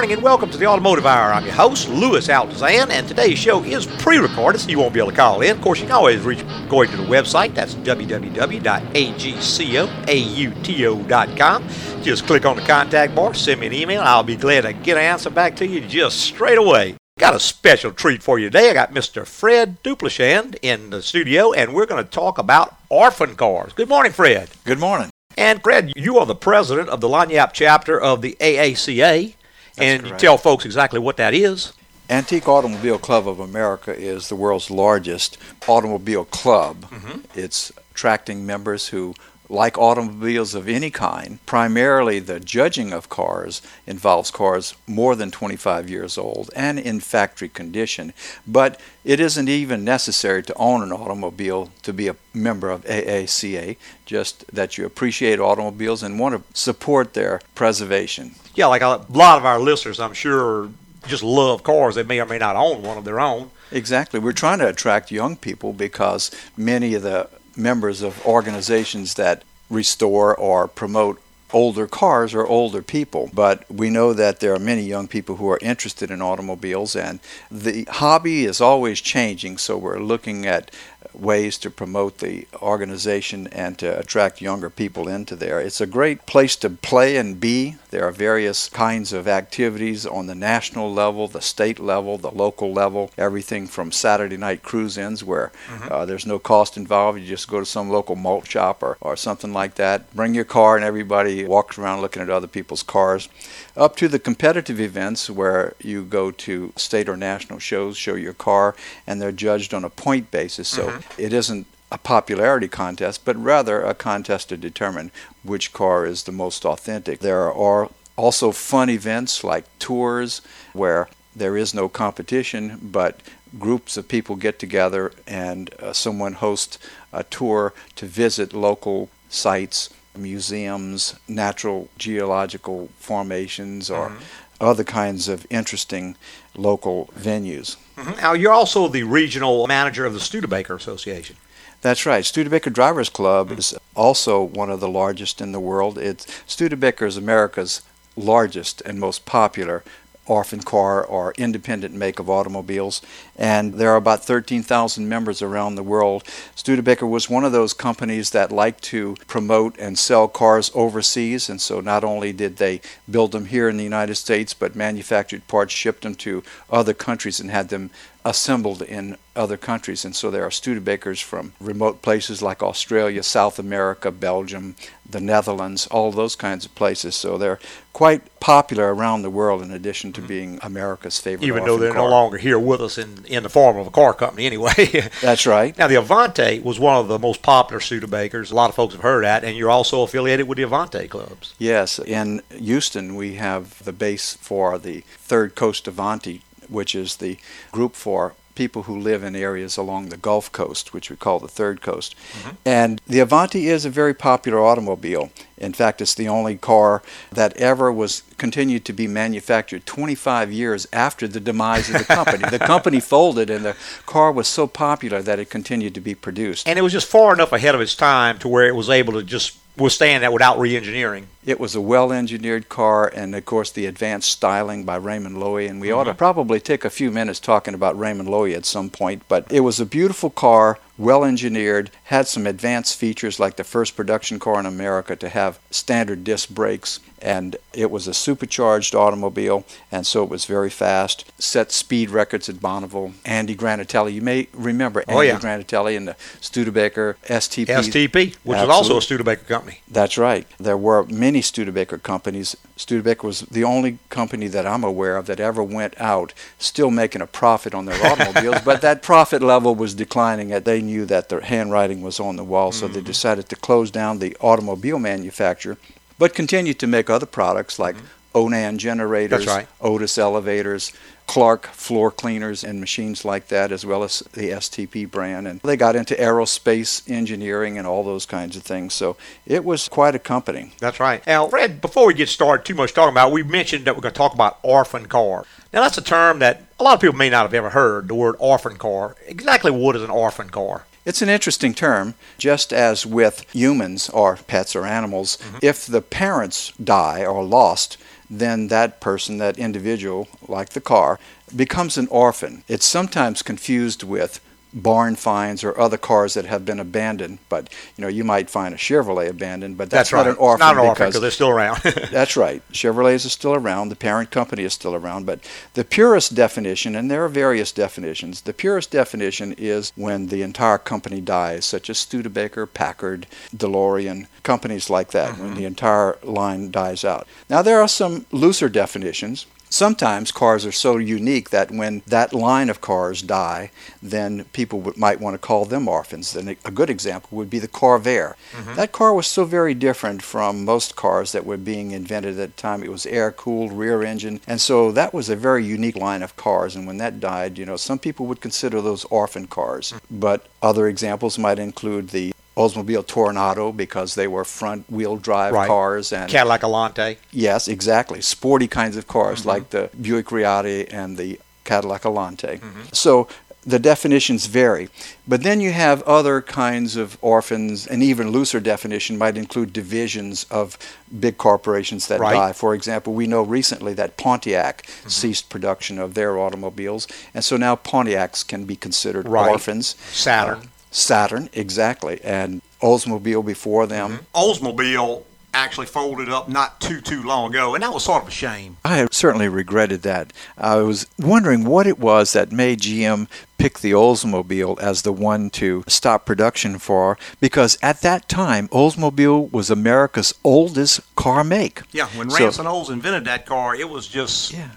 morning and welcome to the Automotive Hour. I'm your host, Louis Altazan, and today's show is pre-recorded, so you won't be able to call in. Of course, you can always reach going to the website. That's www.agcoauto.com. Just click on the contact bar, send me an email. I'll be glad to get an answer back to you just straight away. Got a special treat for you today. I got Mr. Fred Duplechin in the studio, and we're going to talk about orphan cars. Good morning, Fred. Good morning. And Fred, you are the president of the Lagniappe chapter of the AACA, and you tell folks exactly what that is. Antique Automobile Club of America is the world's largest automobile club. Mhm. It's attracting members who like automobiles of any kind. Primarily, the judging of cars involves cars more than 25 years old and in factory condition. But it isn't even necessary to own an automobile to be a member of AACA, just that you appreciate automobiles and want to support their preservation. Yeah, like a lot of our listeners, I'm sure, just love cars. They may or may not own one of their own. Exactly. We're trying to attract young people because many of the members of organizations that restore or promote older cars are older people. But we know that there are many young people who are interested in automobiles, and the hobby is always changing, so we're looking at ways to promote the organization and to attract younger people into there. It's a great place to play and be. There are various kinds of activities on the national level, the state level, the local level, everything from Saturday night cruise ins where uh, there's no cost involved. You just go to some local malt shop or, or something like that. Bring your car and everybody walks around looking at other people's cars. Up to the competitive events where you go to state or national shows, show your car, and they're judged on a point basis. So it isn't a popularity contest, but rather a contest to determine which car is the most authentic. There are also fun events like tours where there is no competition, but groups of people get together and uh, someone hosts a tour to visit local sites, museums, natural geological formations, or other kinds of interesting local venues. Mhm. Now, you're also the regional manager of the Studebaker Association. That's right. Studebaker Drivers Club hmm. is also one of the largest in the world. It's Studebaker is America's largest and most popular orphan car or independent make of automobiles, and there are about 13,000 members around the world. Studebaker was one of those companies that liked to promote and sell cars overseas, and so not only did they build them here in the United States, but manufactured parts, shipped them to other countries, and had them assembled in other countries. And so there are Studebakers from remote places like Australia, South America, Belgium, the Netherlands, all those kinds of places. So they're quite popular around the world in addition to mm-hmm. being America's favorite. Even though they're no longer here with us in, in the form of a car company anyway. That's right. now, the Avanti was one of the most popular Studebakers. A lot of folks have heard that, and you're also affiliated with the Avanti clubs. Yes, in Houston we have the base for the Third Coast Avanti, which is the group for people who live in areas along the Gulf Coast, which we call the Third Coast. Mm-hmm. And the Avanti is a very popular automobile. In fact, it's the only car that ever was continued to be manufactured 25 years after the demise of the company. the company folded, and the car was so popular that it continued to be produced. And it was just far enough ahead of its time to where it was able to just withstand that without re engineering. It was a well engineered car, and of course, the advanced styling by Raymond Loewy. And we ought to mm-hmm. probably take a few minutes talking about Raymond Loewy at some point. But it was a beautiful car, well engineered, had some advanced features like the first production car in America to have standard disc brakes. And it was a supercharged automobile, and so it was very fast. Set speed records at Bonneville. Andy Granatelli, you may remember Oh, Andy yeah. Granatelli and the Studebaker STP. STP, which is also a Studebaker company. That's right. There were many Studebaker companies. Studebaker was the only company that I'm aware of that ever went out still making a profit on their automobiles, but that profit level was declining. and They knew that their handwriting was on the wall, so they mm-hmm. decided to close down the automobile manufacturer, but continued to make other products like mm-hmm. Onan generators, right. Otis elevators, Clark floor cleaners and machines like that, as well as the STP brand. And they got into aerospace engineering and all those kinds of things. So it was quite a company. That's right. Now, Fred, before we get started too much talking about, it, we mentioned that we're going to talk about orphan car. Now, that's a term that a lot of people may not have ever heard. The word orphan car. Exactly what is an orphan car? It's an interesting term, just as with humans or pets or animals. Mm-hmm. If the parents die or lost, then that person, that individual, like the car, becomes an orphan. It's sometimes confused with barn finds or other cars that have been abandoned. But you know, you might find a Chevrolet abandoned, but that's, That's right. not an orphan. Not an orphan because because they're still around. that's right. Chevrolets are still around. The parent company is still around. But the purest definition, and there are various definitions, the purest definition is when the entire company dies, such as Studebaker, Packard, DeLorean, companies like that, when mm-hmm. the entire line dies out. Now, there are some looser definitions. Sometimes cars are so unique that when that line of cars die, then people would, might want to call them orphans. Then a good example would be the Corvair. Mm-hmm. That car was so very different from most cars that were being invented at the time. It was air cooled, rear engine, and so that was a very unique line of cars. And when that died, you know, some people would consider those orphan cars. Hmm. But other examples might include the Oldsmobile Toronado because they were front wheel drive Right. cars and Cadillac Alante. Yes, exactly. Sporty kinds of cars mm-hmm. like the Buick Reatta and the Cadillac Alante. Mm-hmm. So the definitions vary. But then you have other kinds of orphans, an even looser definition might include divisions of big corporations that Right. die. For example, we know recently that Pontiac mm-hmm. ceased production of their automobiles, and so now Pontiacs can be considered Right. orphans. Saturn. Uh, Saturn, exactly, and Oldsmobile before them. Mm-hmm. Oldsmobile actually folded up not too too long ago, and that was sort of a shame. I certainly regretted that. I was wondering what it was that made GM pick the Oldsmobile as the one to stop production for, because at that time, Oldsmobile was America's oldest car make. Yeah, when So- Ransom Olds invented that car, it was just Yeah.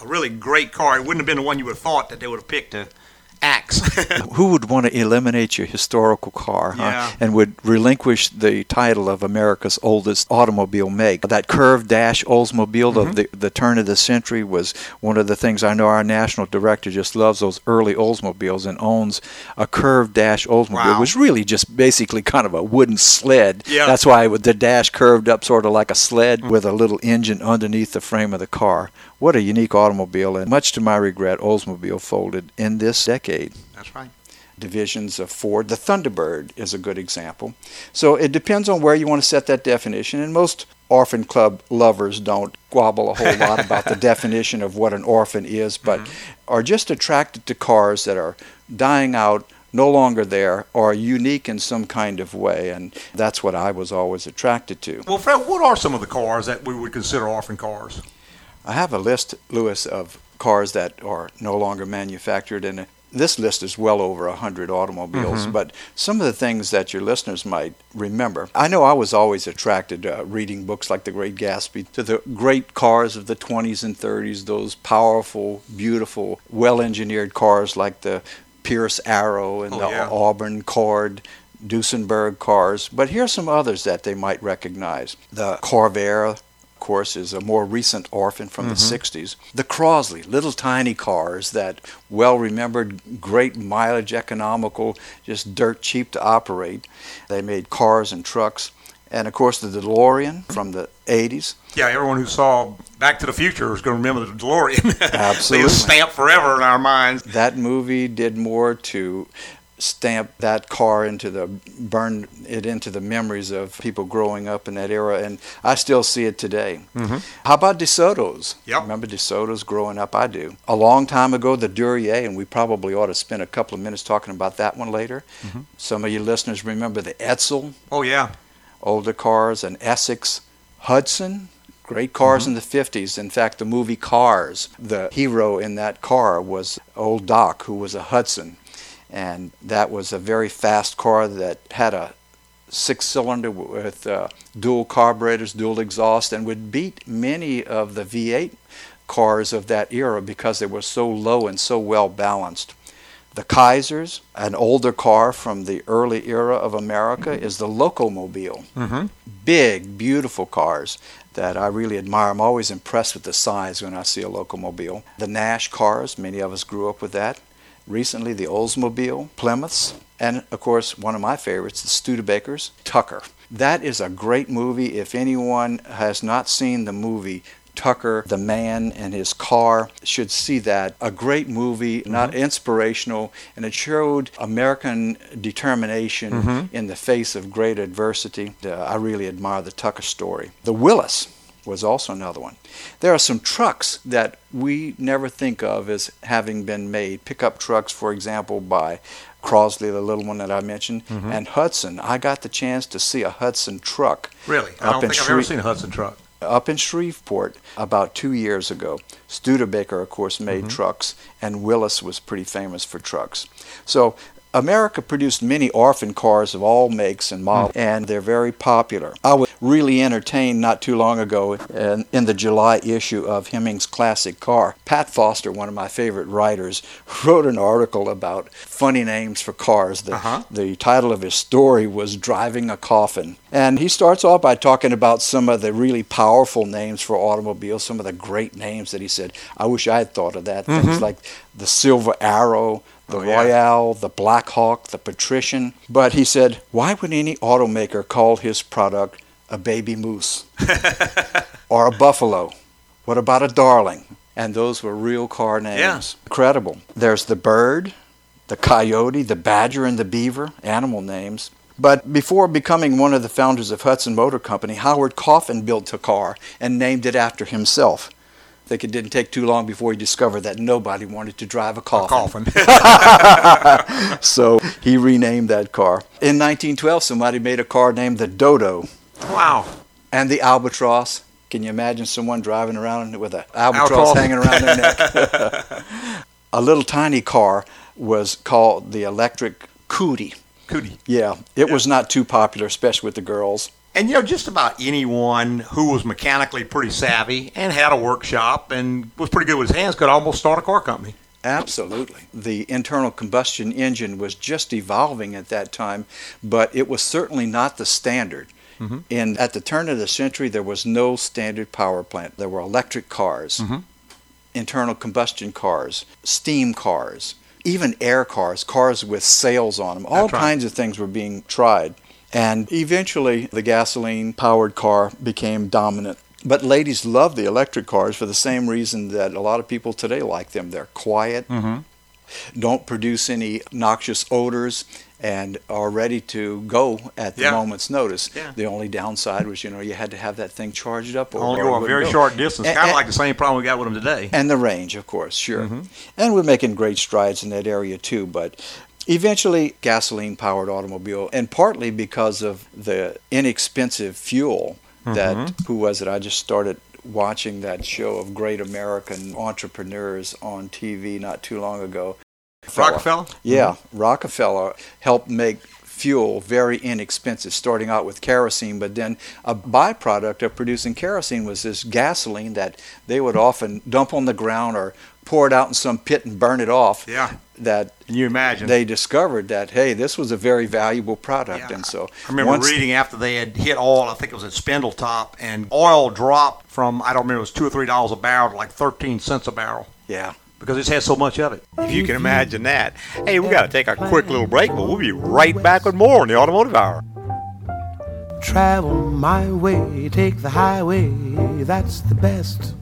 a really great car. It wouldn't have been the one you would have thought that they would have picked to axe. Who would want to eliminate your historical car huh? Yeah. and would relinquish the title of America's oldest automobile make? That curved dash Oldsmobile Mm-hmm. of the, the turn of the century was one of the things I know our national director just loves those early Oldsmobiles and owns a curved dash Oldsmobile. Wow. It was really just basically kind of a wooden sled. Yeah. That's why the dash curved up sort of like a sled with a little engine underneath the frame of the car. What a unique automobile, and much to my regret, Oldsmobile folded in this decade That's right. divisions of Ford. The Thunderbird is a good example. So it depends on where you want to set that definition, and most orphan club lovers don't squabble a whole lot about the definition of what an orphan is, but mm-hmm. are just attracted to cars that are dying out. No longer there, or unique in some kind of way, and that's what I was always attracted to. Well, Fred, what are some of the cars that we would consider orphan cars? I have a list, Louis, of cars that are no longer manufactured, and this list is well over a hundred automobiles. But some of the things that your listeners might remember, I know I was always attracted, uh, reading books like The Great Gatsby, to the great cars of the 20s and 30s. Those powerful, beautiful, well-engineered cars like the Pierce Arrow and Oh, the yeah. Auburn Cord. Duesenberg cars, but here are some others that they might recognize. The Corvair, course, is a more recent orphan from the mm-hmm. 60s. The Crosley, little tiny cars that well remembered, great mileage, economical, just dirt cheap to operate. They made cars and trucks. And of course, the DeLorean from the 80s. Yeah, everyone who saw Back to the Future is going to remember the DeLorean. Absolutely. It's stamped forever in our minds. That movie did more to stamp that car into the burn it into the memories of people growing up in that era and I still see it today. Mm-hmm. How about DeSoto's? Yep. Remember DeSoto's growing up? I do. A long time ago the Duryea and we probably ought to spend a couple of minutes talking about that one later. Mm-hmm. Some of you listeners remember the Edsel, Oh, yeah. older cars, and Essex Hudson. Great cars mm-hmm. in the 50s. In fact, the movie Cars, the hero in that car was old Doc, who was a Hudson. And that was a very fast car that had a six cylinder with uh, dual carburetors, dual exhaust, and would beat many of the V8 cars of that era because they were so low and so well balanced. The Kaisers, an older car from the early era of America, is the Locomobile. Mm-hmm. Big, beautiful cars that I really admire. I'm always impressed with the size when I see a Locomobile. The Nash cars, many of us grew up with that. Recently, the Oldsmobile, Plymouths, and of course, one of my favorites, the Studebakers, Tucker. That is a great movie. If anyone has not seen the movie, Tucker, the man and his car, should see that. A great movie, not inspirational, and it showed American determination in the face of great adversity. Uh, I really admire the Tucker story. The Willys, was also another one. There are some trucks that we never think of as having been made. Pickup trucks, for example, by Crosley, the little one that I mentioned, Mm-hmm. and Hudson. I got the chance to see a Hudson truck Really? I Up don't in think I've ever seen a Hudson truck. up in Shreveport about two years ago. Studebaker, of course, made trucks, and Willys was pretty famous for trucks. So America produced many orphan cars of all makes and models, and they're very popular. I was really entertained not too long ago in, in the July issue of Hemmings Classic Car. Pat Foster, one of my favorite writers, wrote an article about funny names for cars. The, Uh-huh. the title of his story was Driving a Coffin. And he starts off by talking about some of the really powerful names for automobiles, some of the great names that he said, I wish I had thought of that. Things like the Silver Arrow, the. Oh, yeah. Royale, the Black Hawk, the Patrician. But he said, why would any automaker call his product a baby moose or a buffalo? What about a darling? And those were real car names. Yeah. Incredible. There's the bird, the coyote, the badger, and the beaver, animal names. But before becoming one of the founders of Hudson Motor Company, Howard Coffin built a car and named it after himself. Think it didn't take too long before he discovered that nobody wanted to drive a A coffin. coffin. So he renamed that car. In 1912, somebody made a car named the Dodo wow. and the Albatross. Can you imagine someone driving around with an albatross, Albatross. hanging around their neck? a little tiny car was called the electric Cootie. Cootie. Yeah, it was not too popular, especially with the girls. And you know, just about anyone who was mechanically pretty savvy and had a workshop and was pretty good with his hands could almost start a car company. Absolutely. The internal combustion engine was just evolving at that time, but it was certainly not the standard. Mm-hmm. And at the turn of the century, there was no standard power plant. There were electric cars, mm-hmm. internal combustion cars, steam cars, even air cars, cars with sails on them. All That's right. kinds of things were being tried. And eventually, the gasoline powered car became dominant. But ladies love the electric cars for the same reason that a lot of people today like them. They're quiet, mm-hmm. don't produce any noxious odors, and are ready to go at the Yeah. moment's notice. Yeah. The only downside was, you know, you had to have that thing charged up. or Only go a very go. short distance, kind of like the same problem we got with them today. and the range, of course, sure. Mm-hmm. And we're making great strides in that area too. But eventually, gasoline powered automobile, and partly because of the inexpensive fuel that, mm-hmm. who was it? I just started watching that show of great American entrepreneurs on TV not too long ago. Rockefeller? Yeah, mm-hmm. Rockefeller helped make fuel very inexpensive, starting out with kerosene, but then a byproduct of producing kerosene was this gasoline that they would often dump on the ground or pour it out in some pit and burn it off. Yeah. That Can you imagine? they discovered that hey, this was a very valuable product, Yeah. and so I remember once- reading after they had hit oil, I think it was at Spindletop, and oil dropped from, I don't remember, it was 2 or $3 a barrel to like 13 cents a barrel Yeah. because it's had so much of it. If you can imagine that. Hey, we got to take a quick little break, but we'll be right back with more on the Automotive Hour. Travel my way, take the highway, that's the best.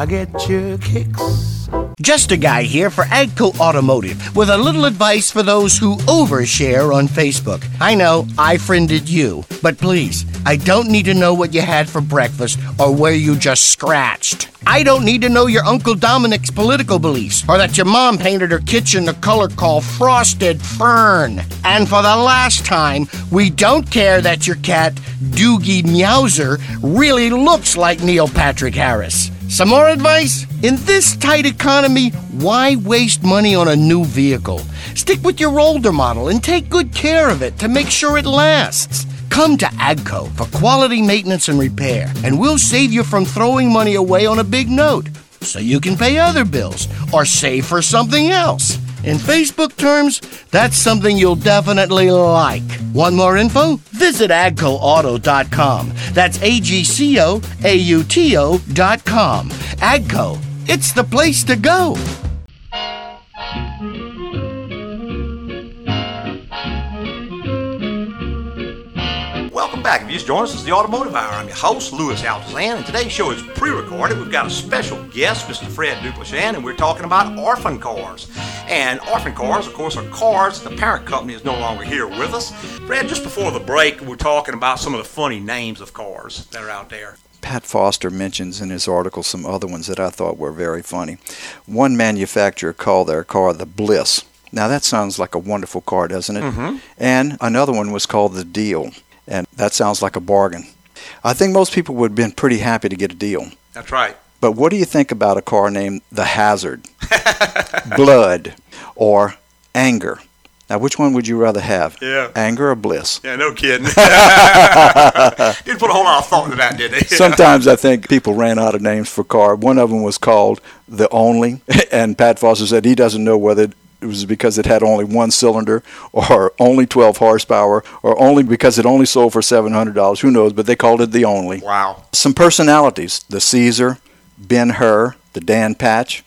I get your kicks. Just a guy here for Agco Automotive with a little advice for those who overshare on Facebook. I know I friended you, but please, I don't need to know what you had for breakfast or where you just scratched. I don't need to know your Uncle Dominic's political beliefs or that your mom painted her kitchen the color called frosted fern. And for the last time, we don't care that your cat, Doogie Meowser, really looks like Neil Patrick Harris. Some more advice? In this tight economy, why waste money on a new vehicle? Stick with your older model and take good care of it to make sure it lasts. Come to AGCO for quality maintenance and repair, and we'll save you from throwing money away on a big note so you can pay other bills or save for something else. In Facebook terms, that's something you'll definitely like. Want more info? Visit agcoauto.com. That's A G C O A U T O.com. Agco, it's the place to go. Welcome back. If you just joined us, it's the Automotive Hour. I'm your host, Louis Altazan, and today's show is pre-recorded. We've got a special guest, Mr. Fred Duplechin, and we're talking about orphan cars. And orphan cars, of course, are cars the parent company is no longer here with us. Fred, just before the break, we're talking about some of the funny names of cars that are out there. Pat Foster mentions in his article some other ones that I thought were very funny. One manufacturer called their car the Bliss. Now that sounds like a wonderful car, doesn't it? Mm-hmm. And another one was called the Deal, and that sounds like a bargain. I think most people would have been pretty happy to get a deal. That's right. But what do you think about a car named the Hazard, Blood, or Anger? Now, which one would you rather have? Yeah. Anger or Bliss? Yeah, no kidding. Didn't put a whole lot of thought into that, did they? Sometimes I think people ran out of names for car. One of them was called the Only, and Pat Foster said he doesn't know whether it was because it had only one cylinder, or only 12 horsepower, or only because it only sold for $700. Who knows? But they called it the Only. Wow. Some personalities: the Caesar, Ben Hur, the Dan Patch.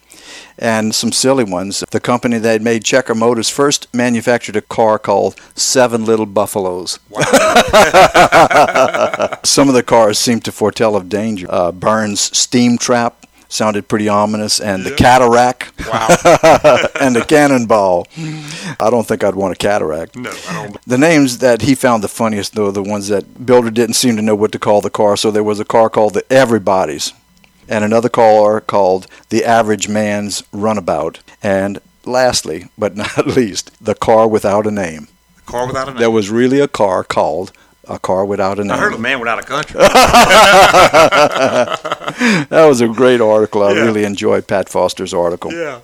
And some silly ones. The company that made Checker Motors first manufactured a car called Seven Little Buffaloes. Wow. Some of the cars seem to foretell of danger. Uh, Burns Steam Trap sounded pretty ominous, and the Cataract Wow. and the Cannonball. I don't think I'd want a Cataract. No, I don't. The names that he found the funniest, though, are the ones that Builder didn't seem to know what to call the car. So there was a car called the Everybody's, and another car called the Average Man's Runabout, and lastly, but not least, the car without a name. The car without a name. There was really a car called a car without a name. I heard a man without a country. that was a great article. I Yeah. really enjoyed Pat Foster's article. yeah.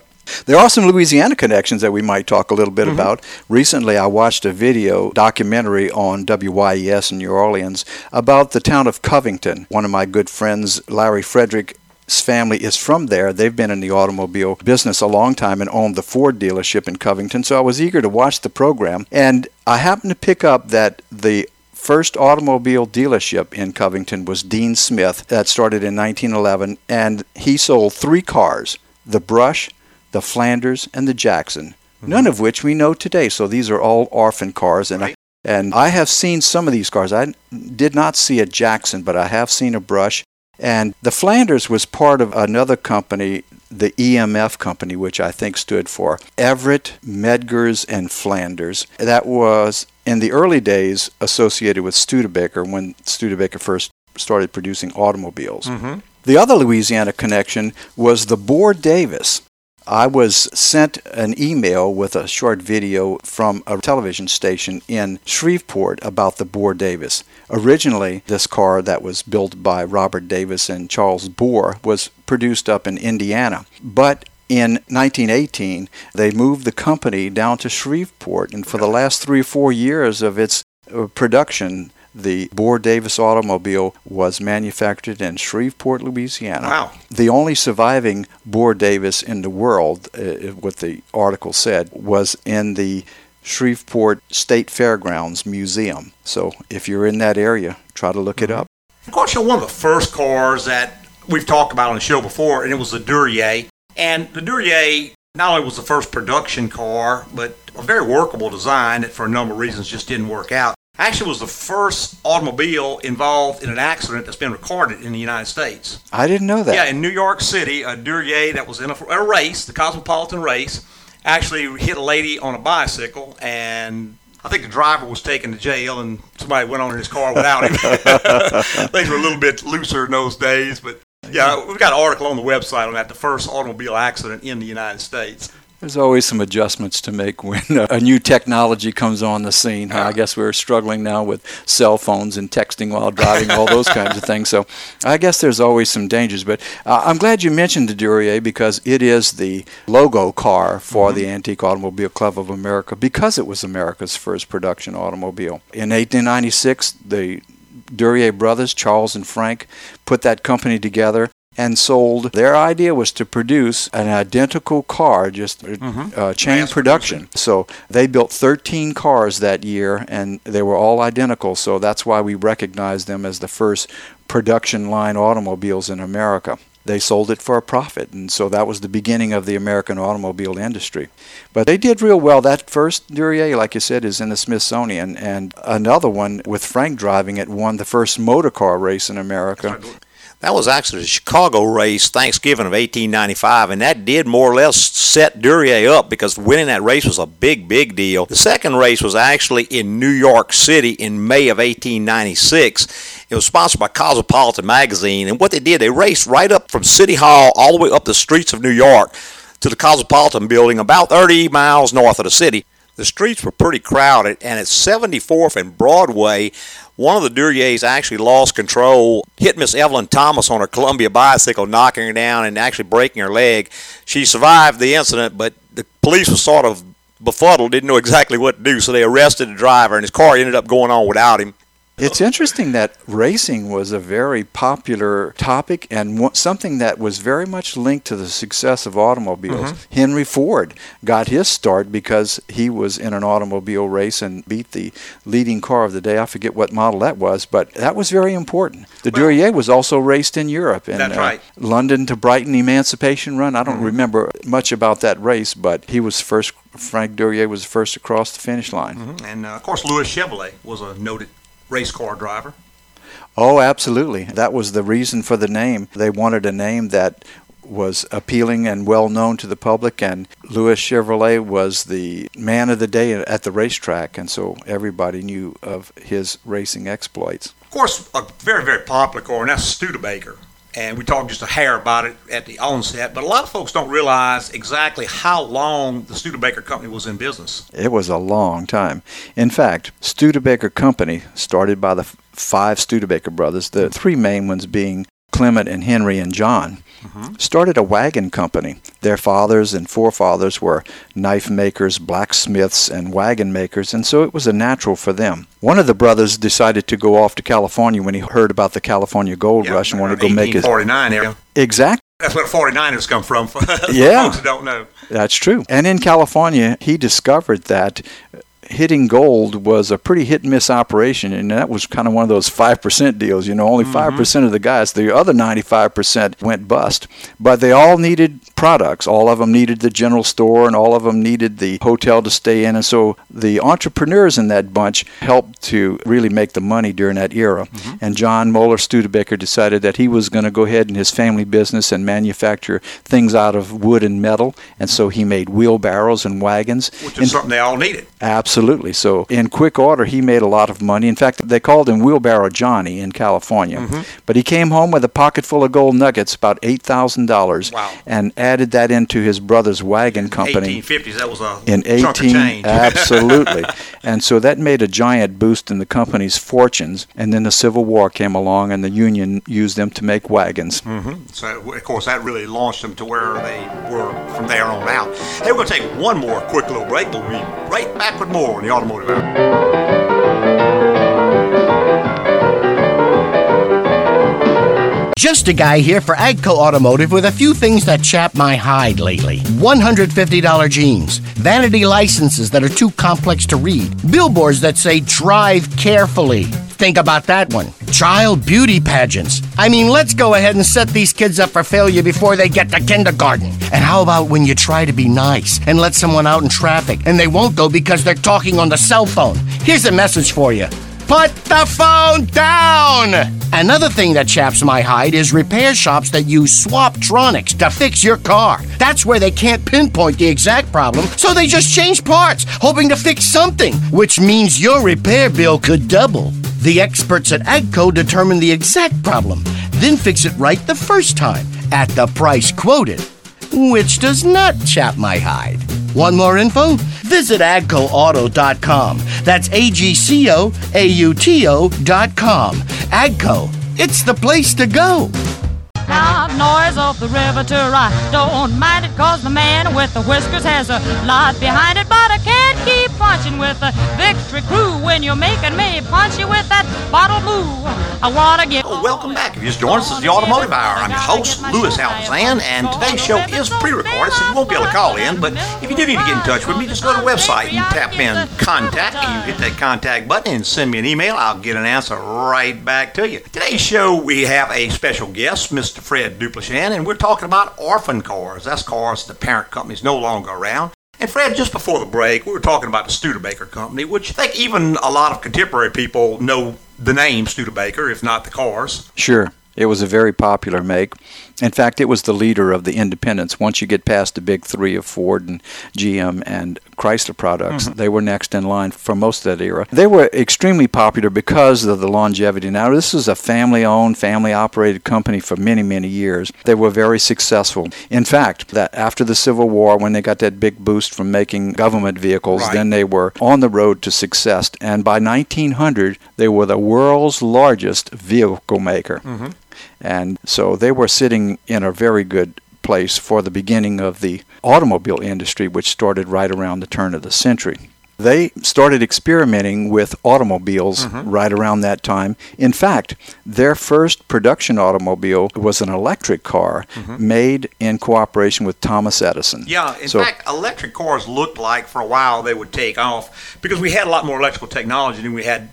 There are some Louisiana connections that we might talk a little bit mm-hmm. about. Recently, I watched a video documentary on WYES in New Orleans about the town of Covington. One of my good friends, Larry Frederick's family is from there. They've been in the automobile business a long time and owned the Ford dealership in Covington. So I was eager to watch the program. And I happened to pick up that the first automobile dealership in Covington was Dean Smith that started in 1911 and he sold three cars the Brush, the Flanders, and the Jackson, mm-hmm. none of which we know today. So these are all orphan cars. And, Right. I, and I have seen some of these cars. I did not see a Jackson, but I have seen a Brush. And the Flanders was part of another company, the EMF company, which I think stood for Everitt, Metzger, and Flanders. That was in the early days associated with Studebaker when Studebaker first started producing automobiles. Mm-hmm. The other Louisiana connection was the Bour-Davis. I was sent an email with a short video from a television station in Shreveport about the Bour-Davis. Originally, this car that was built by Robert Davis and Charles Bour was produced up in Indiana. But in 1918, they moved the company down to Shreveport, and for the last three or four years of its uh, production, the Bour-Davis automobile was manufactured in Shreveport, Louisiana. Wow. The only surviving Bour-Davis in the world, uh, what the article said, was in the Shreveport State Fairgrounds Museum. So if you're in that area, try to look it up. Of course, you know, one of the first cars that we've talked about on the show before, and it was the Duryea. And the Duryea not only was the first production car, but a very workable design that for a number of reasons just didn't work out. Actually, was the first automobile involved in an accident that's been recorded in the United States. I didn't know that. Yeah, in New York City, a Duryea that was in a, a race, the Cosmopolitan race, actually hit a lady on a bicycle, and I think the driver was taken to jail, and somebody went on in his car without him. Things were a little bit looser in those days, but yeah, we've got an article on the website on that, the first automobile accident in the United States. There's always some adjustments to make when uh, a new technology comes on the scene. I guess we're struggling now with cell phones and texting while driving, all those kinds of things. So I guess there's always some dangers. But uh, I'm glad you mentioned the Duryea because it is the logo car for the Antique Automobile Club of America because it was America's first production automobile. In 1896, the Duryea brothers, Charles and Frank, put that company together and sold. Their idea was to produce an identical car, just uh, chain Mass production. So they built 13 cars that year, and they were all identical. So that's why we recognize them as the first production line automobiles in America. They sold it for a profit. And so that was the beginning of the American automobile industry. But they did real well. That first Duryea, like you said, is in the Smithsonian. And another one with Frank driving it won the first motor car race in America. That was actually the Chicago race, Thanksgiving of 1895, and that did more or less set Duryea up because winning that race was a big, big deal. The second race was actually in New York City in May of 1896. It was sponsored by Cosmopolitan magazine, and what they did, they raced right up from City Hall all the way up the streets of New York to the Cosmopolitan building, about 30 miles north of the city. The streets were pretty crowded, and at 74th and Broadway, one of the Duryeas actually lost control, hit Miss Evelyn Thomas on her Columbia bicycle, knocking her down and actually breaking her leg. She survived the incident, but the police were sort of befuddled, didn't know exactly what to do, so they arrested the driver, and his car ended up going on without him. It's interesting that racing was a very popular topic and something that was very much linked to the success of automobiles. Mm-hmm. Henry Ford got his start because he was in an automobile race and beat the leading car of the day. I forget what model that was, but that was very important. The well, Duryea was also raced in Europe. In, that's uh, right. London to Brighton Emancipation Run. I don't mm-hmm. remember much about that race, but he was first. Frank Duryea was first across the finish line. Mm-hmm. And uh, of course, Louis Chevrolet was a noted race car driver. Oh, absolutely. That was the reason for the name. They wanted a name that was appealing and well known to the public, and Louis Chevrolet was the man of the day at the racetrack, and so everybody knew of his racing exploits. Of course, a very, very popular car, and that's Studebaker and we talked just a hair about it at the onset. But a lot of folks don't realize exactly how long the Studebaker Company was in business. It was a long time. In fact, Studebaker Company started by the five Studebaker brothers, the three main ones being Clement and Henry and John, mm-hmm. started a wagon company. Their fathers and forefathers were knife makers, blacksmiths, and wagon makers, and so it was a natural for them. One of the brothers decided to go off to California when he heard about the California gold yeah, rush and wanted to go make his. 49 area. Exactly. That's where 49ers come from. For yeah. folks who don't know. That's true. And in California, he discovered that hitting gold was a pretty hit and miss operation, and that was kind of one of those five percent deals. You know, only 5 mm-hmm. percent of the guys, the other ninety five percent went bust. But they all needed products. All of them needed the general store, and all of them needed the hotel to stay in. And so the entrepreneurs in that bunch helped to really make the money during that era. Mm-hmm. And John Mohler Studebaker decided that he was going to go ahead in his family business and manufacture things out of wood and metal. And so he made wheelbarrows and wagons. Which is and something they all needed. Absolutely Absolutely. So in quick order, he made a lot of money. In fact, they called him Wheelbarrow Johnny in California. Mm-hmm. But he came home with a pocket full of gold nuggets, about eight thousand dollars, wow. and added that into his brother's wagon company. 1850s, that was a in 18 absolutely. and so that made a giant boost in the company's fortunes. And then the Civil War came along, and the Union used them to make wagons. Mm-hmm. So of course that really launched them to where they were from there on out. Hey, we're going to take one more quick little break. We'll be right back with more Torn i Armorby. Just a guy here for Agco Automotive with a few things that chap my hide lately. $150 jeans, vanity licenses that are too complex to read, billboards that say drive carefully. Think about that one. Child beauty pageants. I mean, let's go ahead and set these kids up for failure before they get to kindergarten. And how about when you try to be nice and let someone out in traffic and they won't go because they're talking on the cell phone? Here's a message for you. Put the phone down! Another thing that chaps my hide is repair shops that use Swaptronics to fix your car. That's where they can't pinpoint the exact problem, so they just change parts, hoping to fix something, which means your repair bill could double. The experts at AGCO determine the exact problem, then fix it right the first time at the price quoted, which does not chap my hide. Want more info? Visit agcoauto.com. That's A G C O A U T O.com. AGCO, it's the place to go. Loud noise of the riveter. I don't mind it cause the man with the whiskers has a lot behind it, but I can't keep punching with the victory crew when you're making me punch you with that bottle move. I wanna get. Oh, welcome back. If you just joined us, this is the Automotive Hour. I'm your host, Louis Altazan, and today's show is pre-recorded, so you won't be able to call in. But if you do need to get in touch with me, just go to the website and tap in contact. You hit that contact button and send me an email. I'll get an answer right back to you. Today's show, we have a special guest, Mr. Fred Duplechin, and we're talking about orphan cars. That's cars the parent company's no longer around. And Fred, just before the break, we were talking about the Studebaker Company, which I think even a lot of contemporary people know the name Studebaker, if not the cars. Sure. It was a very popular make. In fact, it was the leader of the independents. Once you get past the big three of Ford and GM and Chrysler products, Mm-hmm. they were next in line for most of that era. They were extremely popular because of the longevity. Now, this was a family owned, family operated company for many, many years. They were very successful. In fact, that after the Civil War, when they got that big boost from making government vehicles, Right. then they were on the road to success. And by 1900, they were the world's largest vehicle maker. And so they were sitting in a very good place for the beginning of the automobile industry, which started right around the turn of the century. They started experimenting with automobiles mm-hmm. right around that time. In fact, their first production automobile was an electric car mm-hmm. made in cooperation with Thomas Edison. Yeah, in So- fact, electric cars looked like for a while they would take off because we had a lot more electrical technology than we had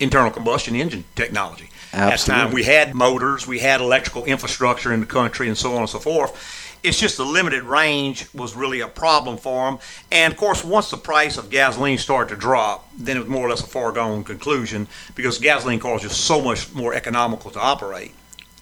internal combustion engine technology. At the time, we had motors, we had electrical infrastructure in the country, and so on and so forth. It's just the limited range was really a problem for them. And of course, once the price of gasoline started to drop, then it was more or less a foregone conclusion because gasoline cars are just so much more economical to operate.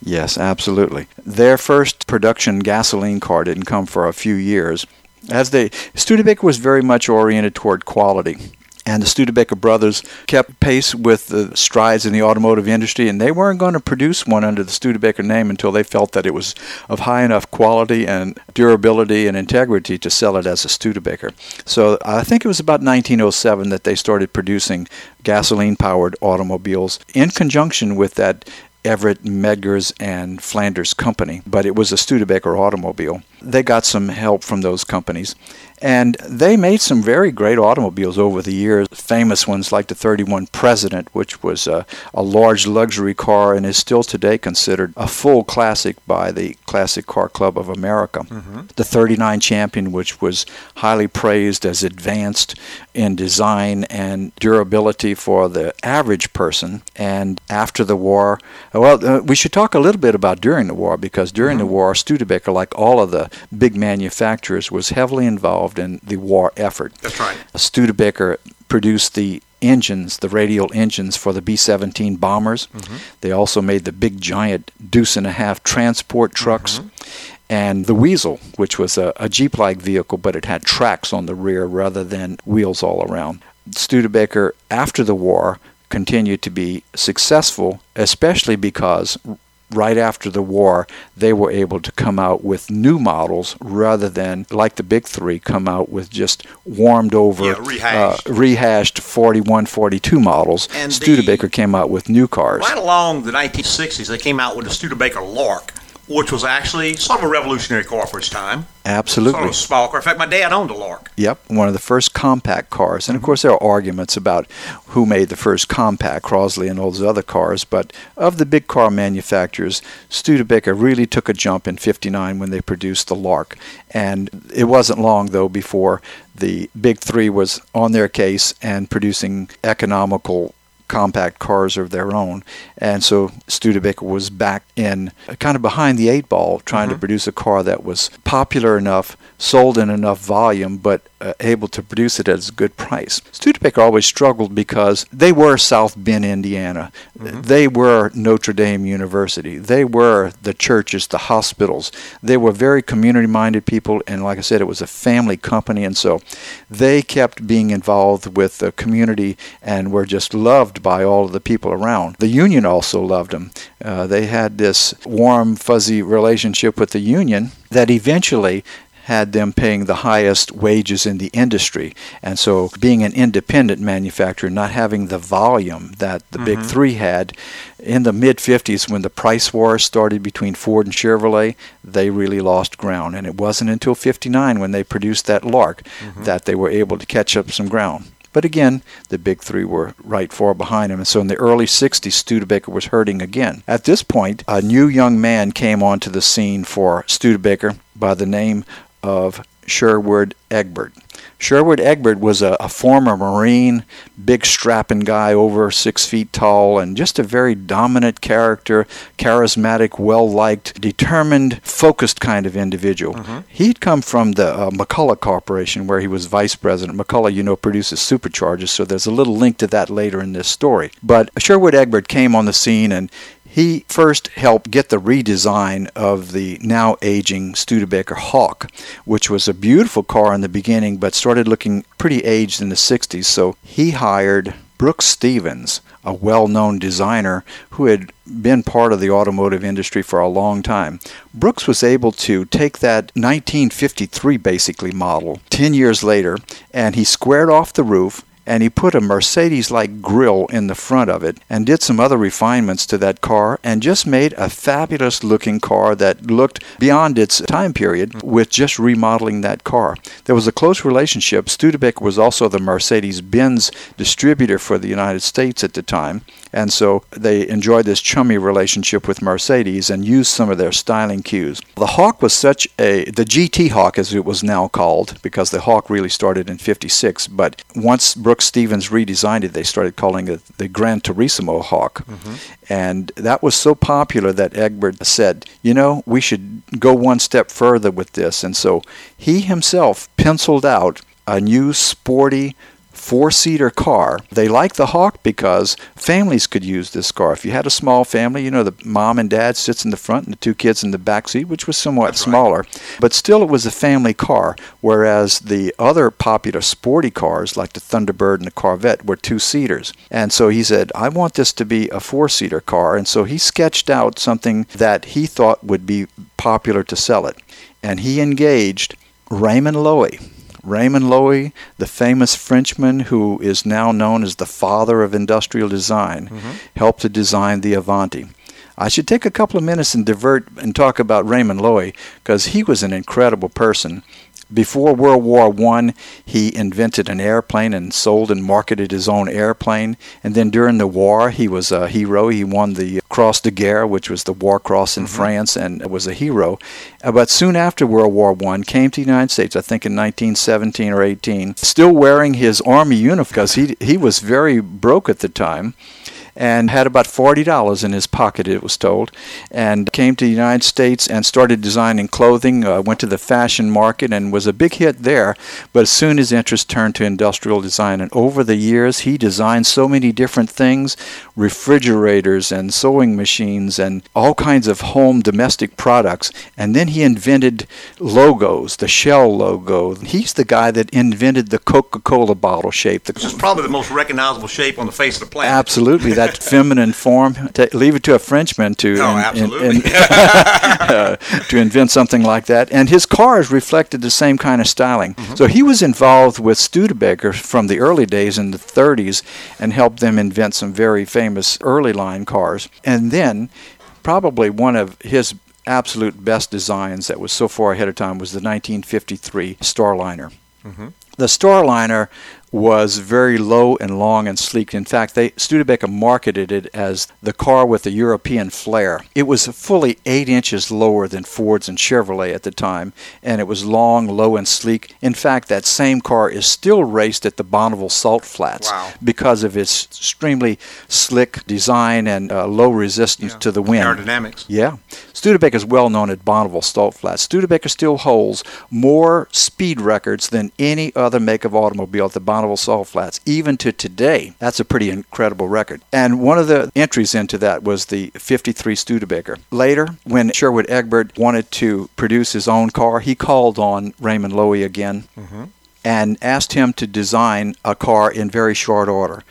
Yes, absolutely. Their first production gasoline car didn't come for a few years. As they Studebaker was very much oriented toward quality. And the Studebaker brothers kept pace with the strides in the automotive industry, and they weren't going to produce one under the Studebaker name until they felt that it was of high enough quality and durability and integrity to sell it as a Studebaker. So I think it was about 1907 that they started producing gasoline powered automobiles in conjunction with that Everitt, Metzger, and Flanders company, but it was a Studebaker automobile. They got some help from those companies, and they made some very great automobiles over the years. Famous ones like the 31 President, which was a, a large luxury car and is still today considered a full classic by the Classic Car Club of America. The 39 Champion, which was highly praised as advanced in design and durability for the average person. And after the war, well, uh, we should talk a little bit about during the war because during the war, Studebaker, like all of the big manufacturers, was heavily involved in the war effort. That's right. Studebaker produced the engines, the radial engines for the B 17 bombers. Mm-hmm. They also made the big giant deuce and a half transport trucks. Mm-hmm. And the Weasel, which was a, a Jeep like vehicle, but it had tracks on the rear rather than wheels all around. Studebaker, after the war, continued to be successful, especially because right after the war, they were able to come out with new models rather than, like the big three, come out with just warmed over, Yeah, rehashed. Uh, rehashed 41, 42 models. And the- Studebaker came out with new cars. Right along the 1960s, they came out with the Studebaker Lark, which was actually sort of a revolutionary car for its time. Absolutely. Sort of a small car. In fact, my dad owned a Lark. Yep, one of the first compact cars. And of mm-hmm. course, there are arguments about who made the first compact, Crosley and all those other cars. But of the big car manufacturers, Studebaker really took a jump in 59 when they produced the Lark. And it wasn't long, though, before the big three was on their case and producing economical compact cars of their own. And so Studebaker was back in uh, kind of behind the eight ball trying to produce a car that was popular enough, sold in enough volume, but uh, able to produce it at a good price. Studebaker always struggled because they were South Bend, Indiana. They were Notre Dame University. They were the churches, the hospitals. They were very community minded people, and like I said, it was a family company, and so they kept being involved with the community and were just loved by all of the people around. The union also loved them. Uh, they had this warm, fuzzy relationship with the union that eventually had them paying the highest wages in the industry. And so, being an independent manufacturer, not having the volume that the big mm-hmm. three had, in the mid 50s, when the price war started between Ford and Chevrolet, they really lost ground. And it wasn't until 59 when they produced that Lark mm-hmm. that they were able to catch up some ground. But again, the big three were right far behind him. And so in the early 60s, Studebaker was hurting again. At this point, a new young man came onto the scene for Studebaker by the name of Sherwood Egbert. Sherwood Egbert was a, a former Marine, big strapping guy, over six feet tall, and just a very dominant character, charismatic, well liked, determined, focused kind of individual. He'd come from the uh, McCulloch Corporation, where he was vice president. McCulloch, you know, produces superchargers, so there's a little link to that later in this story. But Sherwood Egbert came on the scene and he first helped get the redesign of the now aging Studebaker Hawk, which was a beautiful car in the beginning but started looking pretty aged in the 60s. So he hired Brooks Stevens, a well known designer who had been part of the automotive industry for a long time. Brooks was able to take that 1953 basically model 10 years later and he squared off the roof and he put a Mercedes like grille in the front of it and did some other refinements to that car and just made a fabulous looking car that looked beyond its time period with just remodeling that car. There was a close relationship. Studebaker was also the Mercedes Benz distributor for the United States at the time. And so they enjoyed this chummy relationship with Mercedes and used some of their styling cues. The Hawk was such a, the GT Hawk as it was now called, because the Hawk really started in 56, but once Brooks Stevens redesigned it, they started calling it the Gran Turismo Hawk. Mm-hmm. And that was so popular that Egbert said, you know, we should go one step further with this. And so he himself penciled out a new sporty four seater car. They liked the Hawk because families could use this car. If you had a small family, you know, the mom and dad sits in the front and the two kids in the back seat, which was somewhat smaller, but still it was a family car. Whereas the other popular sporty cars, like the Thunderbird and the Corvette, were two seaters. And so he said, I want this to be a four seater car. And so he sketched out something that he thought would be popular to sell it. And he engaged Raymond Loewy. Raymond Loewy, the famous Frenchman who is now known as the father of industrial design, mm-hmm. helped to design the Avanti. I should take a couple of minutes and divert and talk about Raymond Loewy because he was an incredible person. Before World War One, he invented an airplane and sold and marketed his own airplane. And then during the war, he was a hero. He won the Cross de Guerre, which was the War Cross in France, and was a hero. Uh, But soon after World War One, came to the United States. I think in 1917 or 18, still wearing his army uniform because he he was very broke at the time and had about $40 in his pocket, it was told, and came to the United States and started designing clothing, uh, went to the fashion market and was a big hit there. But soon his interest turned to industrial design, and over the years he designed so many different things refrigerators and sewing machines and all kinds of home domestic products. And then he invented logos, the Shell logo. He's the guy that invented the Coca Cola bottle shape. Which is probably the most recognizable shape on the face of the planet. Absolutely, that feminine form. Ta leave it to a Frenchman to Oh, in- in- in- uh, to invent something like that. And his cars reflected the same kind of styling. Mm-hmm. So he was involved with Studebaker from the early days in the 30s and helped them invent some very famous early line cars. And then, probably one of his absolute best designs that was so far ahead of time was the 1953 Starliner. The Starliner was very low and long and sleek. In fact, they Studebaker marketed it as the car with the European flair. It was fully eight inches lower than Ford's and Chevrolet at the time, and it was long, low, and sleek. In fact, that same car is still raced at the Bonneville Salt Flats Wow. because of its extremely slick design and uh, low resistance to the wind. Aerodynamics. Yeah. Studebaker is well known at Bonneville Salt Flats. Studebaker still holds more speed records than any other make of automobile at the Bonneville Salt Flats, even to today. That's a pretty incredible record. And one of the entries into that was the 53 Studebaker. Later, when Sherwood Egbert wanted to produce his own car, he called on Raymond Loewy again mm-hmm. and asked him to design a car in very short order.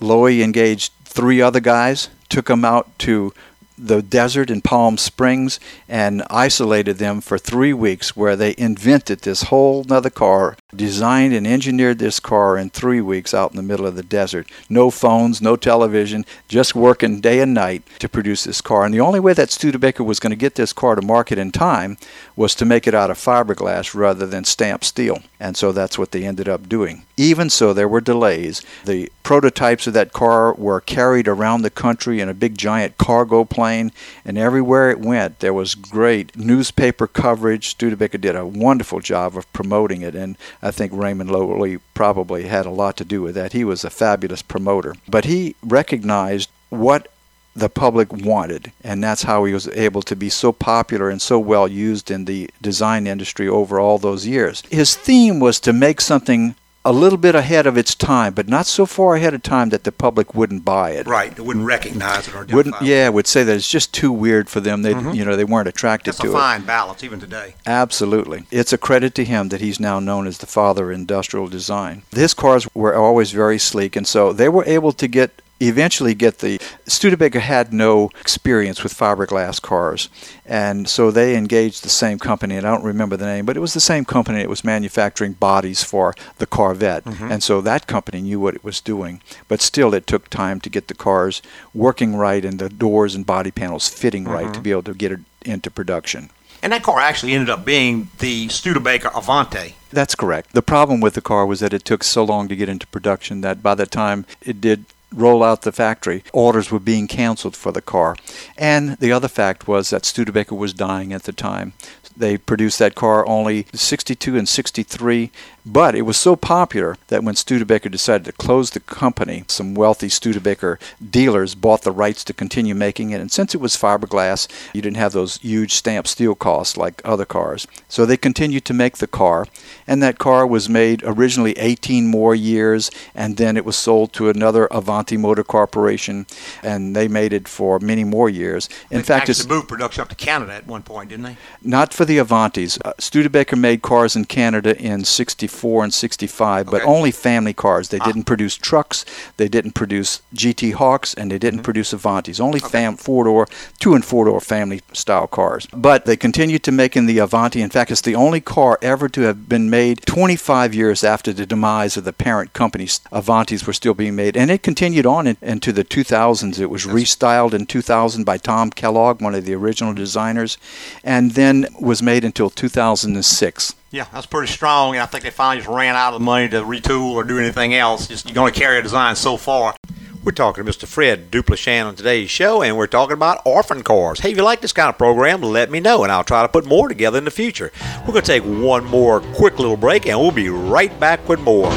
Loewy engaged three other guys, took them out to the desert in Palm Springs and isolated them for three weeks, where they invented this whole nother car, designed and engineered this car in three weeks out in the middle of the desert. No phones, no television, just working day and night to produce this car. And the only way that Studebaker was going to get this car to market in time was to make it out of fiberglass rather than stamped steel. And so that's what they ended up doing. Even so, there were delays. The prototypes of that car were carried around the country in a big giant cargo plane, and everywhere it went, there was great newspaper coverage. Studebaker did a wonderful job of promoting it, and I think Raymond Loewy probably had a lot to do with that. He was a fabulous promoter. But he recognized what the public wanted, and that's how he was able to be so popular and so well used in the design industry over all those years. His theme was to make something a little bit ahead of its time, but not so far ahead of time that the public wouldn't buy it. Right, they wouldn't recognize it or Wouldn't it. yeah, would say that it's just too weird for them. They you know they weren't attracted Mm-hmm. That's to a it. fine balance even today. Absolutely. It's a credit to him that he's now known as the father of industrial design. His cars were always very sleek, and so they were able to get eventually get the Studebaker had no experience with fiberglass cars. And so they engaged the same company and I don't remember the name but it was the same company that was manufacturing bodies for the Corvette. Mm-hmm. And so that company knew what it was doing but still it took time to get the cars working right and the doors and body panels fitting right to mm-hmm. be able to get it into production. And that car actually ended up being the Studebaker Avanti. That's correct. The problem with the car was that it took so long to get into production that by the time it did roll out the factory, orders were being canceled for the car. And the other fact was that Studebaker was dying at the time. They produced that car only 62 and 63, but it was so popular that when Studebaker decided to close the company, some wealthy Studebaker dealers bought the rights to continue making it. And since it was fiberglass, you didn't have those huge stamped steel costs like other cars. So they continued to make the car, and that car was made originally 18 more years, and then it was sold to another Avanti Motor Corporation, and they made it for many more years. In They fact, actually it's moved production up to Canada at one point, didn't they? not for the Avantis. Uh, Studebaker made cars in Canada in 64 and 65, but Okay. only family cars. They ah. didn't produce trucks, they didn't produce GT Hawks, and they didn't mm-hmm. produce Avantis. Only fam- four-door, two and four-door family style cars. But they continued to make in the Avanti. In fact, it's the only car ever to have been made 25 years after the demise of the parent companies. Avantis were still being made, and it continued on in, into the 2000s. It was restyled in 2000 by Tom Kellogg, one of the original designers, and then was made until 2006. Yeah, that's pretty strong, and I think they finally just ran out of money to retool or do anything else. Just you're going to carry a design so far. We're talking to Mr. Fred Duplechin on today's show, and we're talking about orphan cars. Hey, if you like this kind of program, let me know, and I'll try to put more together in the future. We're going to take one more quick little break, and we'll be right back with more.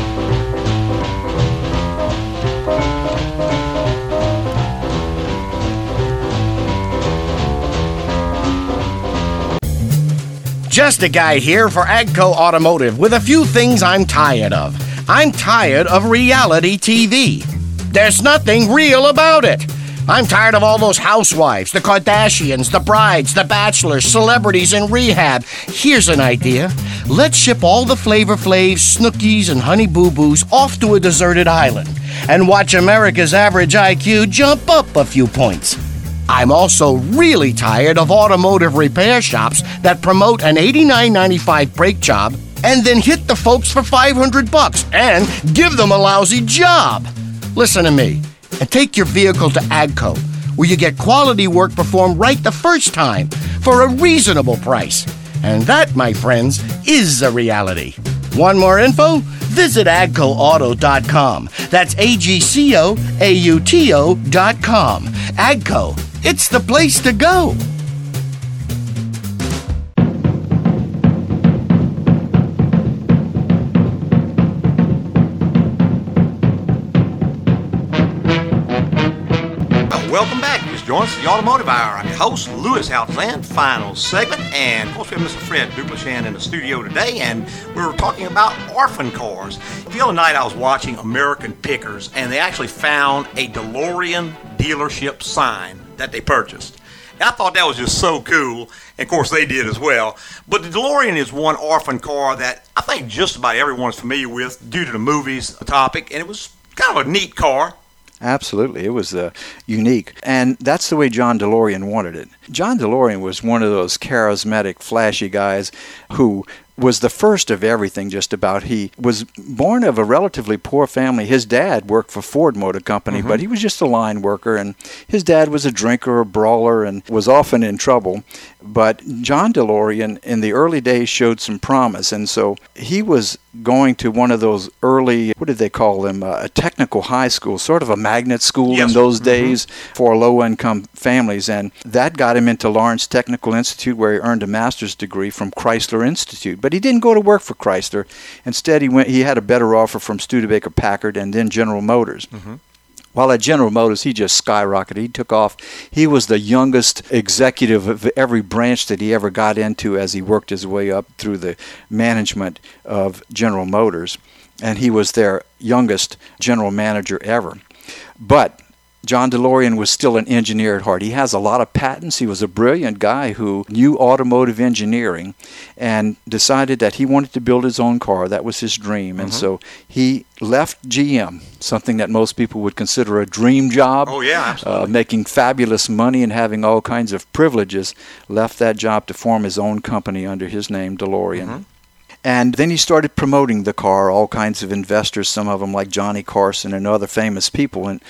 Just a guy here for Agco Automotive with a few things I'm tired of. I'm tired of reality TV. There's nothing real about it. I'm tired of all those housewives, the Kardashians, the brides, the bachelors, celebrities in rehab. Here's an idea. Let's ship all the Flavor Flavs, Snookies, and Honey Boo Boos off to a deserted island and watch America's average IQ jump up a few points. I'm also really tired of automotive repair shops that promote an $89.95 brake job and then hit the folks for 500 bucks and give them a lousy job. Listen to me and take your vehicle to Agco, where you get quality work performed right the first time for a reasonable price. And that, my friends, is a reality. Want more info? Visit agcoauto.com. That's A G C O A U T O.com. Agco, it's the place to go. Welcome back. Join us, the Automotive Hour. I'm your host, Louis Altazan. Final segment, and of course we have Mr. Fred Duplechin in the studio today, and we were talking about orphan cars. The other night I was watching American Pickers, and they actually found a DeLorean dealership sign that they purchased. And I thought that was just so cool. And of course, they did as well. But the DeLorean is one orphan car that I think just about everyone's familiar with due to the movies, the topic, and it was kind of a neat car. Absolutely. It was uh, unique. And that's the way John DeLorean wanted it. John DeLorean was one of those charismatic, flashy guys who was the first of everything just about. He was born of a relatively poor family. His dad worked for ford motor company mm-hmm. but he was just a line worker and his dad was a drinker a brawler and was often in trouble but john delorean in the early days showed some promise and so he was going to one of those early what did they call them uh, a technical high school sort of a magnet school Yes. in those days for low income families and that got him into lawrence technical institute where he earned a master's degree from chrysler institute. But he didn't go to work for chrysler. Instead he went he had a better offer from studebaker packard and then general motors while at General Motors, he just skyrocketed. He took off. He was the youngest executive of every branch that he ever got into as he worked his way up through the management of General Motors. And he was their youngest general manager ever. But John DeLorean was still an engineer at heart. He has a lot of patents. He was a brilliant guy who knew automotive engineering and decided that he wanted to build his own car. That was his dream. And so he left GM, something that most people would consider a dream job. Oh, yeah, absolutely. Uh, making fabulous money and having all kinds of privileges, left that job to form his own company under his name, DeLorean. And then he started promoting the car. All kinds of investors, some of them like Johnny Carson and other famous people, and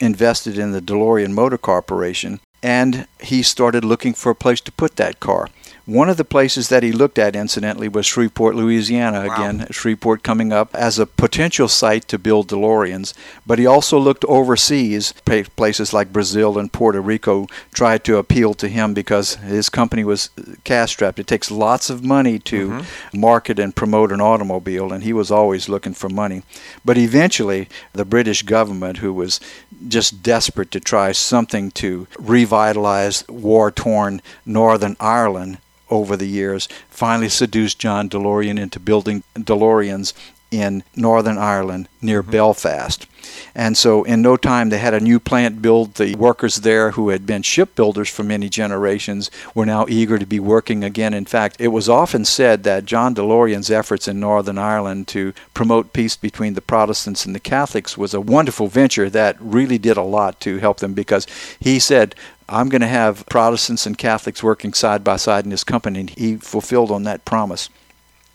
invested in the DeLorean Motor Corporation. And he started looking for a place to put that car. One of the places that he looked at, incidentally, was Shreveport, Louisiana. Wow. Again, Shreveport coming up as a potential site to build DeLoreans. But he also looked overseas, places like Brazil and Puerto Rico tried to appeal to him because his company was cash strapped. It takes lots of money to mm-hmm. market and promote an automobile, and he was always looking for money. But eventually, the British government, who was just desperate to try something to revitalize war torn Northern Ireland over the years, finally seduced John DeLorean into building DeLoreans in Northern Ireland near mm-hmm. Belfast. And so, in no time, they had a new plant built. The workers there, who had been shipbuilders for many generations, were now eager to be working again. In fact, it was often said that John DeLorean's efforts in Northern Ireland to promote peace between the Protestants and the Catholics was a wonderful venture that really did a lot to help them because he said, I'm going to have Protestants and Catholics working side by side in this company. And he fulfilled on that promise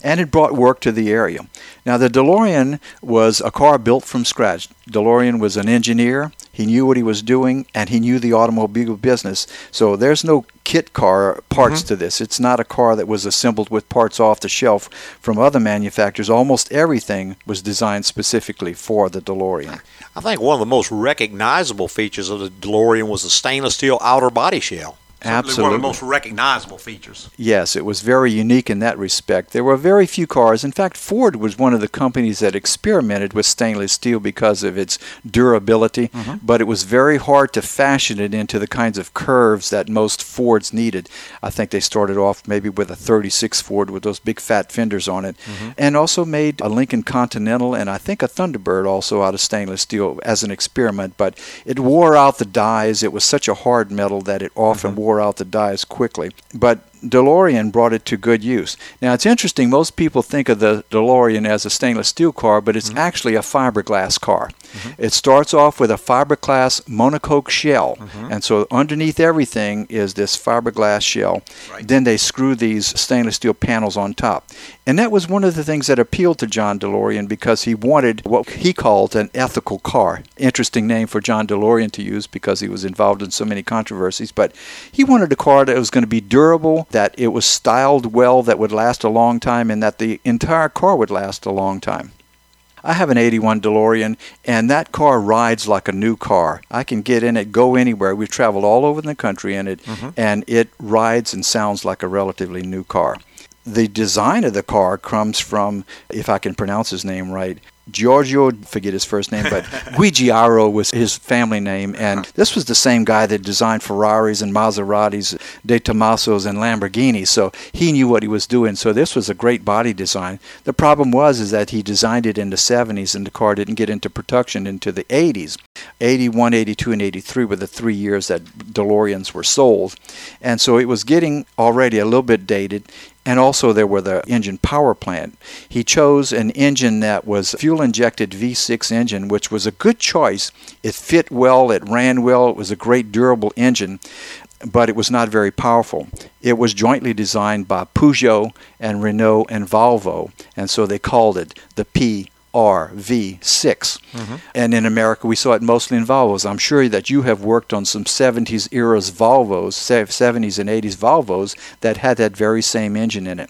and it brought work to the area. Now, the DeLorean was a car built from scratch. DeLorean was an engineer. He knew what he was doing, and he knew the automobile business. So there's no kit car parts mm-hmm. to this. It's not a car that was assembled with parts off the shelf from other manufacturers. Almost everything was designed specifically for the DeLorean. I think one of the most recognizable features of the DeLorean was the stainless steel outer body shell. Absolutely. one of the most recognizable features. Yes, it was very unique in that respect. There were very few cars. In fact, Ford was one of the companies that experimented with stainless steel because of its durability, mm-hmm. but it was very hard to fashion it into the kinds of curves that most Fords needed. I think they started off maybe with a 36 Ford with those big fat fenders on it, mm-hmm. and also made a Lincoln Continental and I think a Thunderbird also out of stainless steel as an experiment, but it wore out the dies. It was such a hard metal that it often mm-hmm. wore out the dies quickly. But DeLorean brought it to good use. Now it's interesting, most people think of the DeLorean as a stainless steel car, but it's mm-hmm. actually a fiberglass car. Mm-hmm. It starts off with a fiberglass monocoque shell, mm-hmm. and so underneath everything is this fiberglass shell. Right. Then they screw these stainless steel panels on top. And that was one of the things that appealed to John DeLorean because he wanted what he called an ethical car. Interesting name for John DeLorean to use because he was involved in so many controversies. But he wanted a car that was going to be durable, that it was styled well, that would last a long time, and that the entire car would last a long time. I have an 81 DeLorean, and that car rides like a new car. I can get in it, go anywhere. We've traveled all over the country in it, mm-hmm. and it rides and sounds like a relatively new car. The design of the car comes from, if I can pronounce his name right, Giorgio, forget his first name, but Giugiaro was his family name, and uh-huh. this was the same guy that designed Ferraris and Maseratis, De Tomasos and Lamborghinis. So he knew what he was doing. So this was a great body design. The problem was is that he designed it in the 70s, and the car didn't get into production into the 80s. 81, 82, and 83 were the three years that DeLoreans were sold. And so it was getting already a little bit dated. And also, there were the engine power plant. He chose an engine that was fuel injected V6 engine, which was a good choice. It fit well, it ran well, it was a great durable engine but it was not very powerful. It was jointly designed by Peugeot and Renault and Volvo, and so they called it the P RV6. Mm-hmm. And in America, we saw it mostly in Volvos. I'm sure that you have worked on some 70s eras Volvos, 70s and 80s Volvos that had that very same engine in it.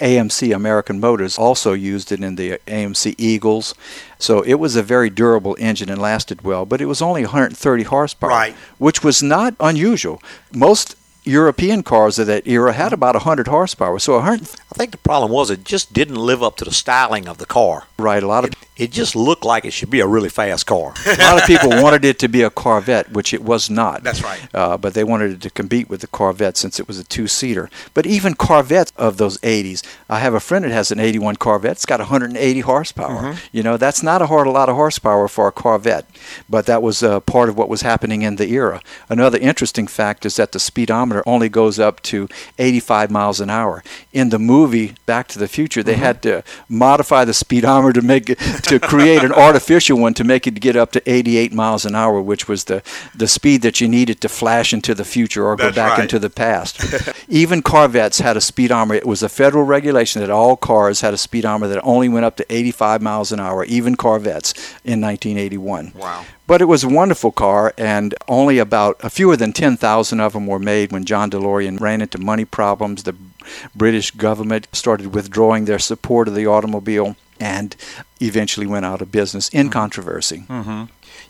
AMC American Motors also used it in the AMC Eagles. So it was a very durable engine and lasted well, but it was only 130 horsepower, right. which was not unusual. Most European cars of that era had mm-hmm. about 100 horsepower. So 100. I think the problem was it just didn't live up to the styling of the car. Right. A lot of it, it just looked like it should be a really fast car. a lot of people wanted it to be a Corvette, which it was not. That's right. Uh, but they wanted it to compete with the Corvette since it was a two-seater. But even Corvettes of those 80s, I have a friend that has an 81 Corvette. It's got 180 horsepower. Mm-hmm. You know, that's not a, hard, a lot of horsepower for a Corvette. But that was uh, part of what was happening in the era. Another interesting fact is that the speedometer only goes up to 85 miles an hour. In the movie Back to the Future, they mm-hmm. had to modify the speedometer to make it to create an artificial one to make it get up to 88 miles an hour, which was the the speed that you needed to flash into the future or That's go back right. into the past. Even Corvettes had a speedometer. It was a federal regulation that all cars had a speedometer that only went up to 85 miles an hour, even Corvettes in 1981. Wow. But it was a wonderful car, and only about a fewer than 10,000 of them were made when John DeLorean ran into money problems. The British government started withdrawing their support of the automobile and eventually went out of business in controversy. Mm-hmm.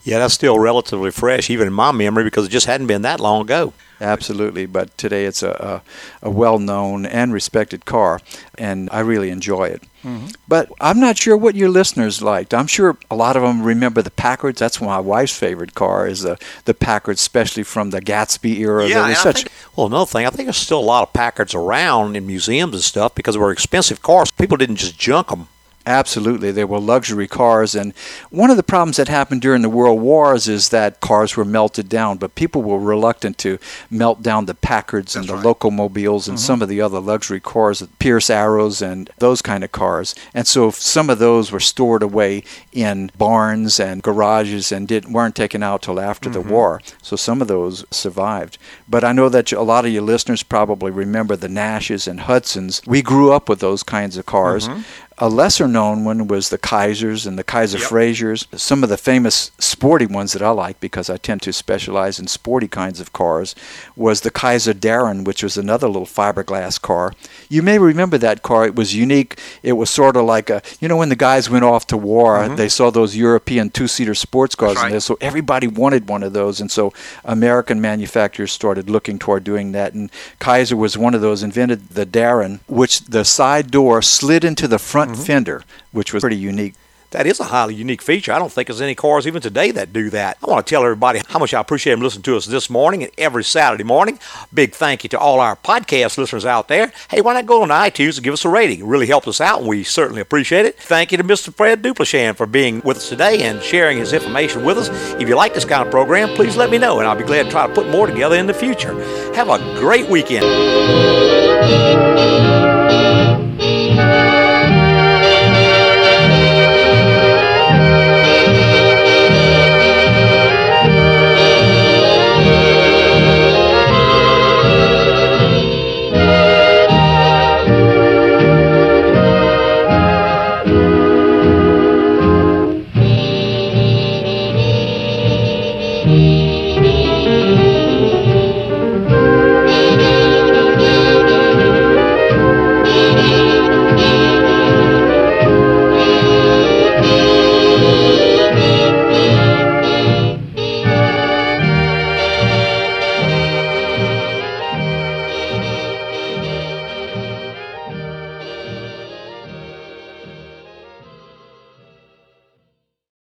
Yeah, that's still relatively fresh, even in my memory, because it just hadn't been that long ago. Absolutely, but today it's a, a, a well known and respected car, and I really enjoy it. Mm-hmm. But I'm not sure what your listeners liked. I'm sure a lot of them remember the Packards. That's my wife's favorite car is the the Packard, especially from the Gatsby era. Yeah, such think, well, another thing, I think there's still a lot of Packards around in museums and stuff because they were expensive cars. People didn't just junk them. Absolutely. They were luxury cars. And one of the problems that happened during the World Wars is that cars were melted down, but people were reluctant to melt down the Packards and the right. locomobiles and Mhm. some of the other luxury cars, the Pierce Arrows and those kind of cars. And so some of those were stored away in barns and garages and didn't, weren't taken out till after the Mhm. war. So some of those survived. But I know that a lot of your listeners probably remember the Nashes and Hudsons. We grew up with those kinds of cars. Mhm. A lesser known one was the Kaisers and the Kaiser Yep. Frazers. Some of the famous sporty ones that I like because I tend to specialize in sporty kinds of cars was the Kaiser Darrin, which was another little fiberglass car. You may remember that car. It was unique. It was sort of like a, you know, when the guys went off to war, Mhm. they saw those European two seater sports cars in there. So everybody wanted one of those. And so American manufacturers started looking toward doing that. And Kaiser was one of those, invented the Darrin, which the side door slid into the front Mm-hmm. fender, which was pretty unique. That is a highly unique feature. I don't think there's any cars even today that do that. I want to tell everybody how much I appreciate them listening to us this morning and every Saturday morning. Big thank you to all our podcast listeners out there. Hey, why not go on iTunes and give us a rating? It really helps us out, and we certainly appreciate it. Thank you to Mr. Fred Duplechin for being with us today and sharing his information with us. If you like this kind of program, please let me know, and I'll be glad to try to put more together in the future. Have a great weekend.